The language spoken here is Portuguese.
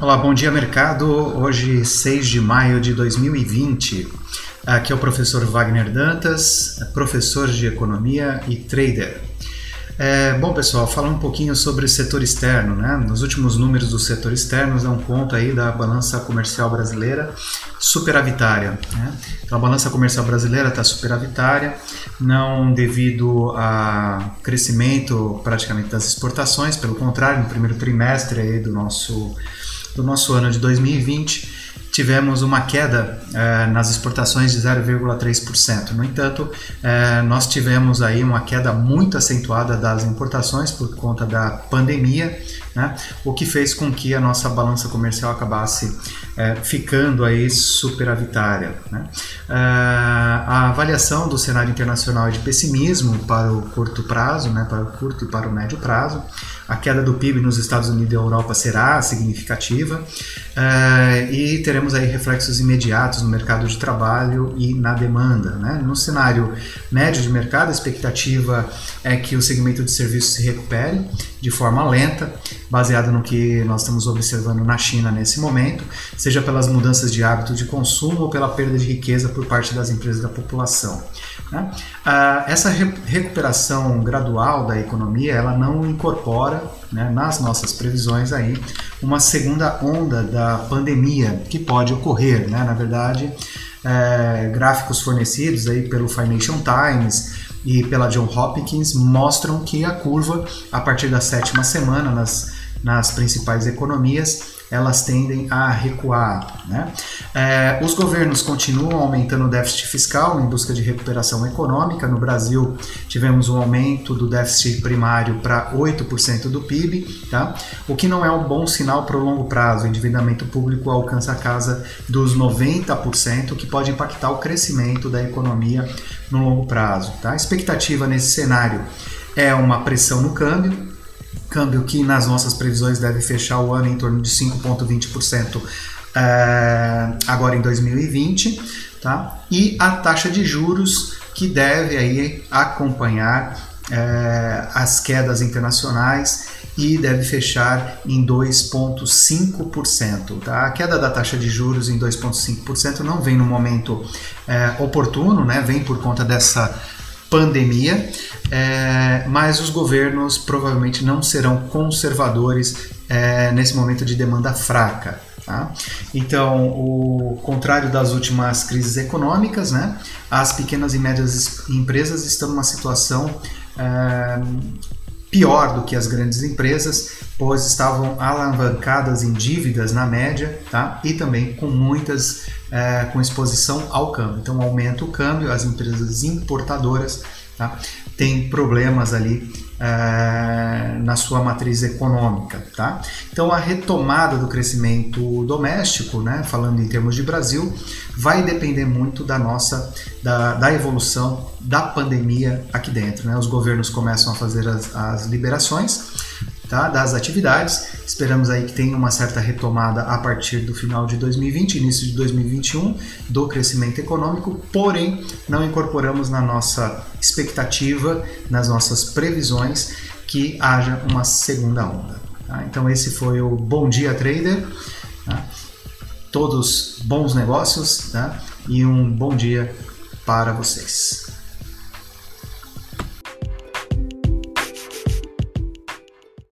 Olá, bom dia mercado. Hoje, 6 de maio de 2020. Aqui é o professor Wagner Dantas, professor de economia e trader. É, bom, pessoal, falar um pouquinho sobre o setor externo, né? Nos últimos números do setor externo dão conta aí da balança comercial brasileira superavitária. Né? Então, a balança comercial brasileira está superavitária, não devido a crescimento praticamente das exportações, pelo contrário, no primeiro trimestre aí do nosso do nosso ano de 2020 tivemos uma queda eh, nas exportações de 0,3%. No entanto, eh, nós tivemos aí uma queda muito acentuada das importações por conta da pandemia, né? o que fez com que a nossa balança comercial acabasse eh, ficando aí superavitária. Né? a avaliação do cenário internacional é de pessimismo para o curto prazo, né? para o curto e para o médio prazo. A queda do PIB nos Estados Unidos e Europa será significativa e teremos teremos aí reflexos imediatos no mercado de trabalho e na demanda. Né? No cenário médio de mercado, a expectativa é que o segmento de serviços se recupere de forma lenta, baseado no que nós estamos observando na China nesse momento, seja pelas mudanças de hábito de consumo ou pela perda de riqueza por parte das empresas da população. Né? Ah, essa re recuperação gradual da economia, ela não incorpora né, nas nossas previsões aí uma segunda onda da pandemia que pode ocorrer, né? Na verdade, é, gráficos fornecidos aí pelo Financial Times e pela John Hopkins mostram que a curva a partir da sétima semana nas, nas principais economias elas tendem a recuar. Né? É, os governos continuam aumentando o déficit fiscal em busca de recuperação econômica. No Brasil, tivemos um aumento do déficit primário para 8% do PIB, tá? o que não é um bom sinal para o longo prazo. O endividamento público alcança a casa dos 90%, que pode impactar o crescimento da economia no longo prazo. Tá? A expectativa nesse cenário é uma pressão no câmbio, câmbio que nas nossas previsões deve fechar o ano em torno de 5,20% é, agora em 2020, tá? E a taxa de juros que deve aí acompanhar é, as quedas internacionais e deve fechar em 2,5%. Tá? A queda da taxa de juros em 2,5% não vem no momento é, oportuno, né? vem por conta dessa pandemia, é, mas os governos provavelmente não serão conservadores é, nesse momento de demanda fraca. Tá? Então, o contrário das últimas crises econômicas, né, as pequenas e médias empresas estão numa situação é, pior do que as grandes empresas, pois estavam alavancadas em dívidas na média tá? e também com muitas é, com exposição ao câmbio. Então aumenta o câmbio, as empresas importadoras tá? têm problemas ali é, na sua matriz econômica. Tá? Então a retomada do crescimento doméstico, né, falando em termos de Brasil, vai depender muito da nossa da, da evolução da pandemia aqui dentro. Né? Os governos começam a fazer as, as liberações tá, das atividades. Esperamos aí que tenha uma certa retomada a partir do final de 2020, início de 2021, do crescimento econômico, porém não incorporamos na nossa expectativa, nas nossas previsões, que haja uma segunda onda. Tá? Então esse foi o Bom Dia Trader. Tá? Todos bons negócios tá? e um bom dia para vocês.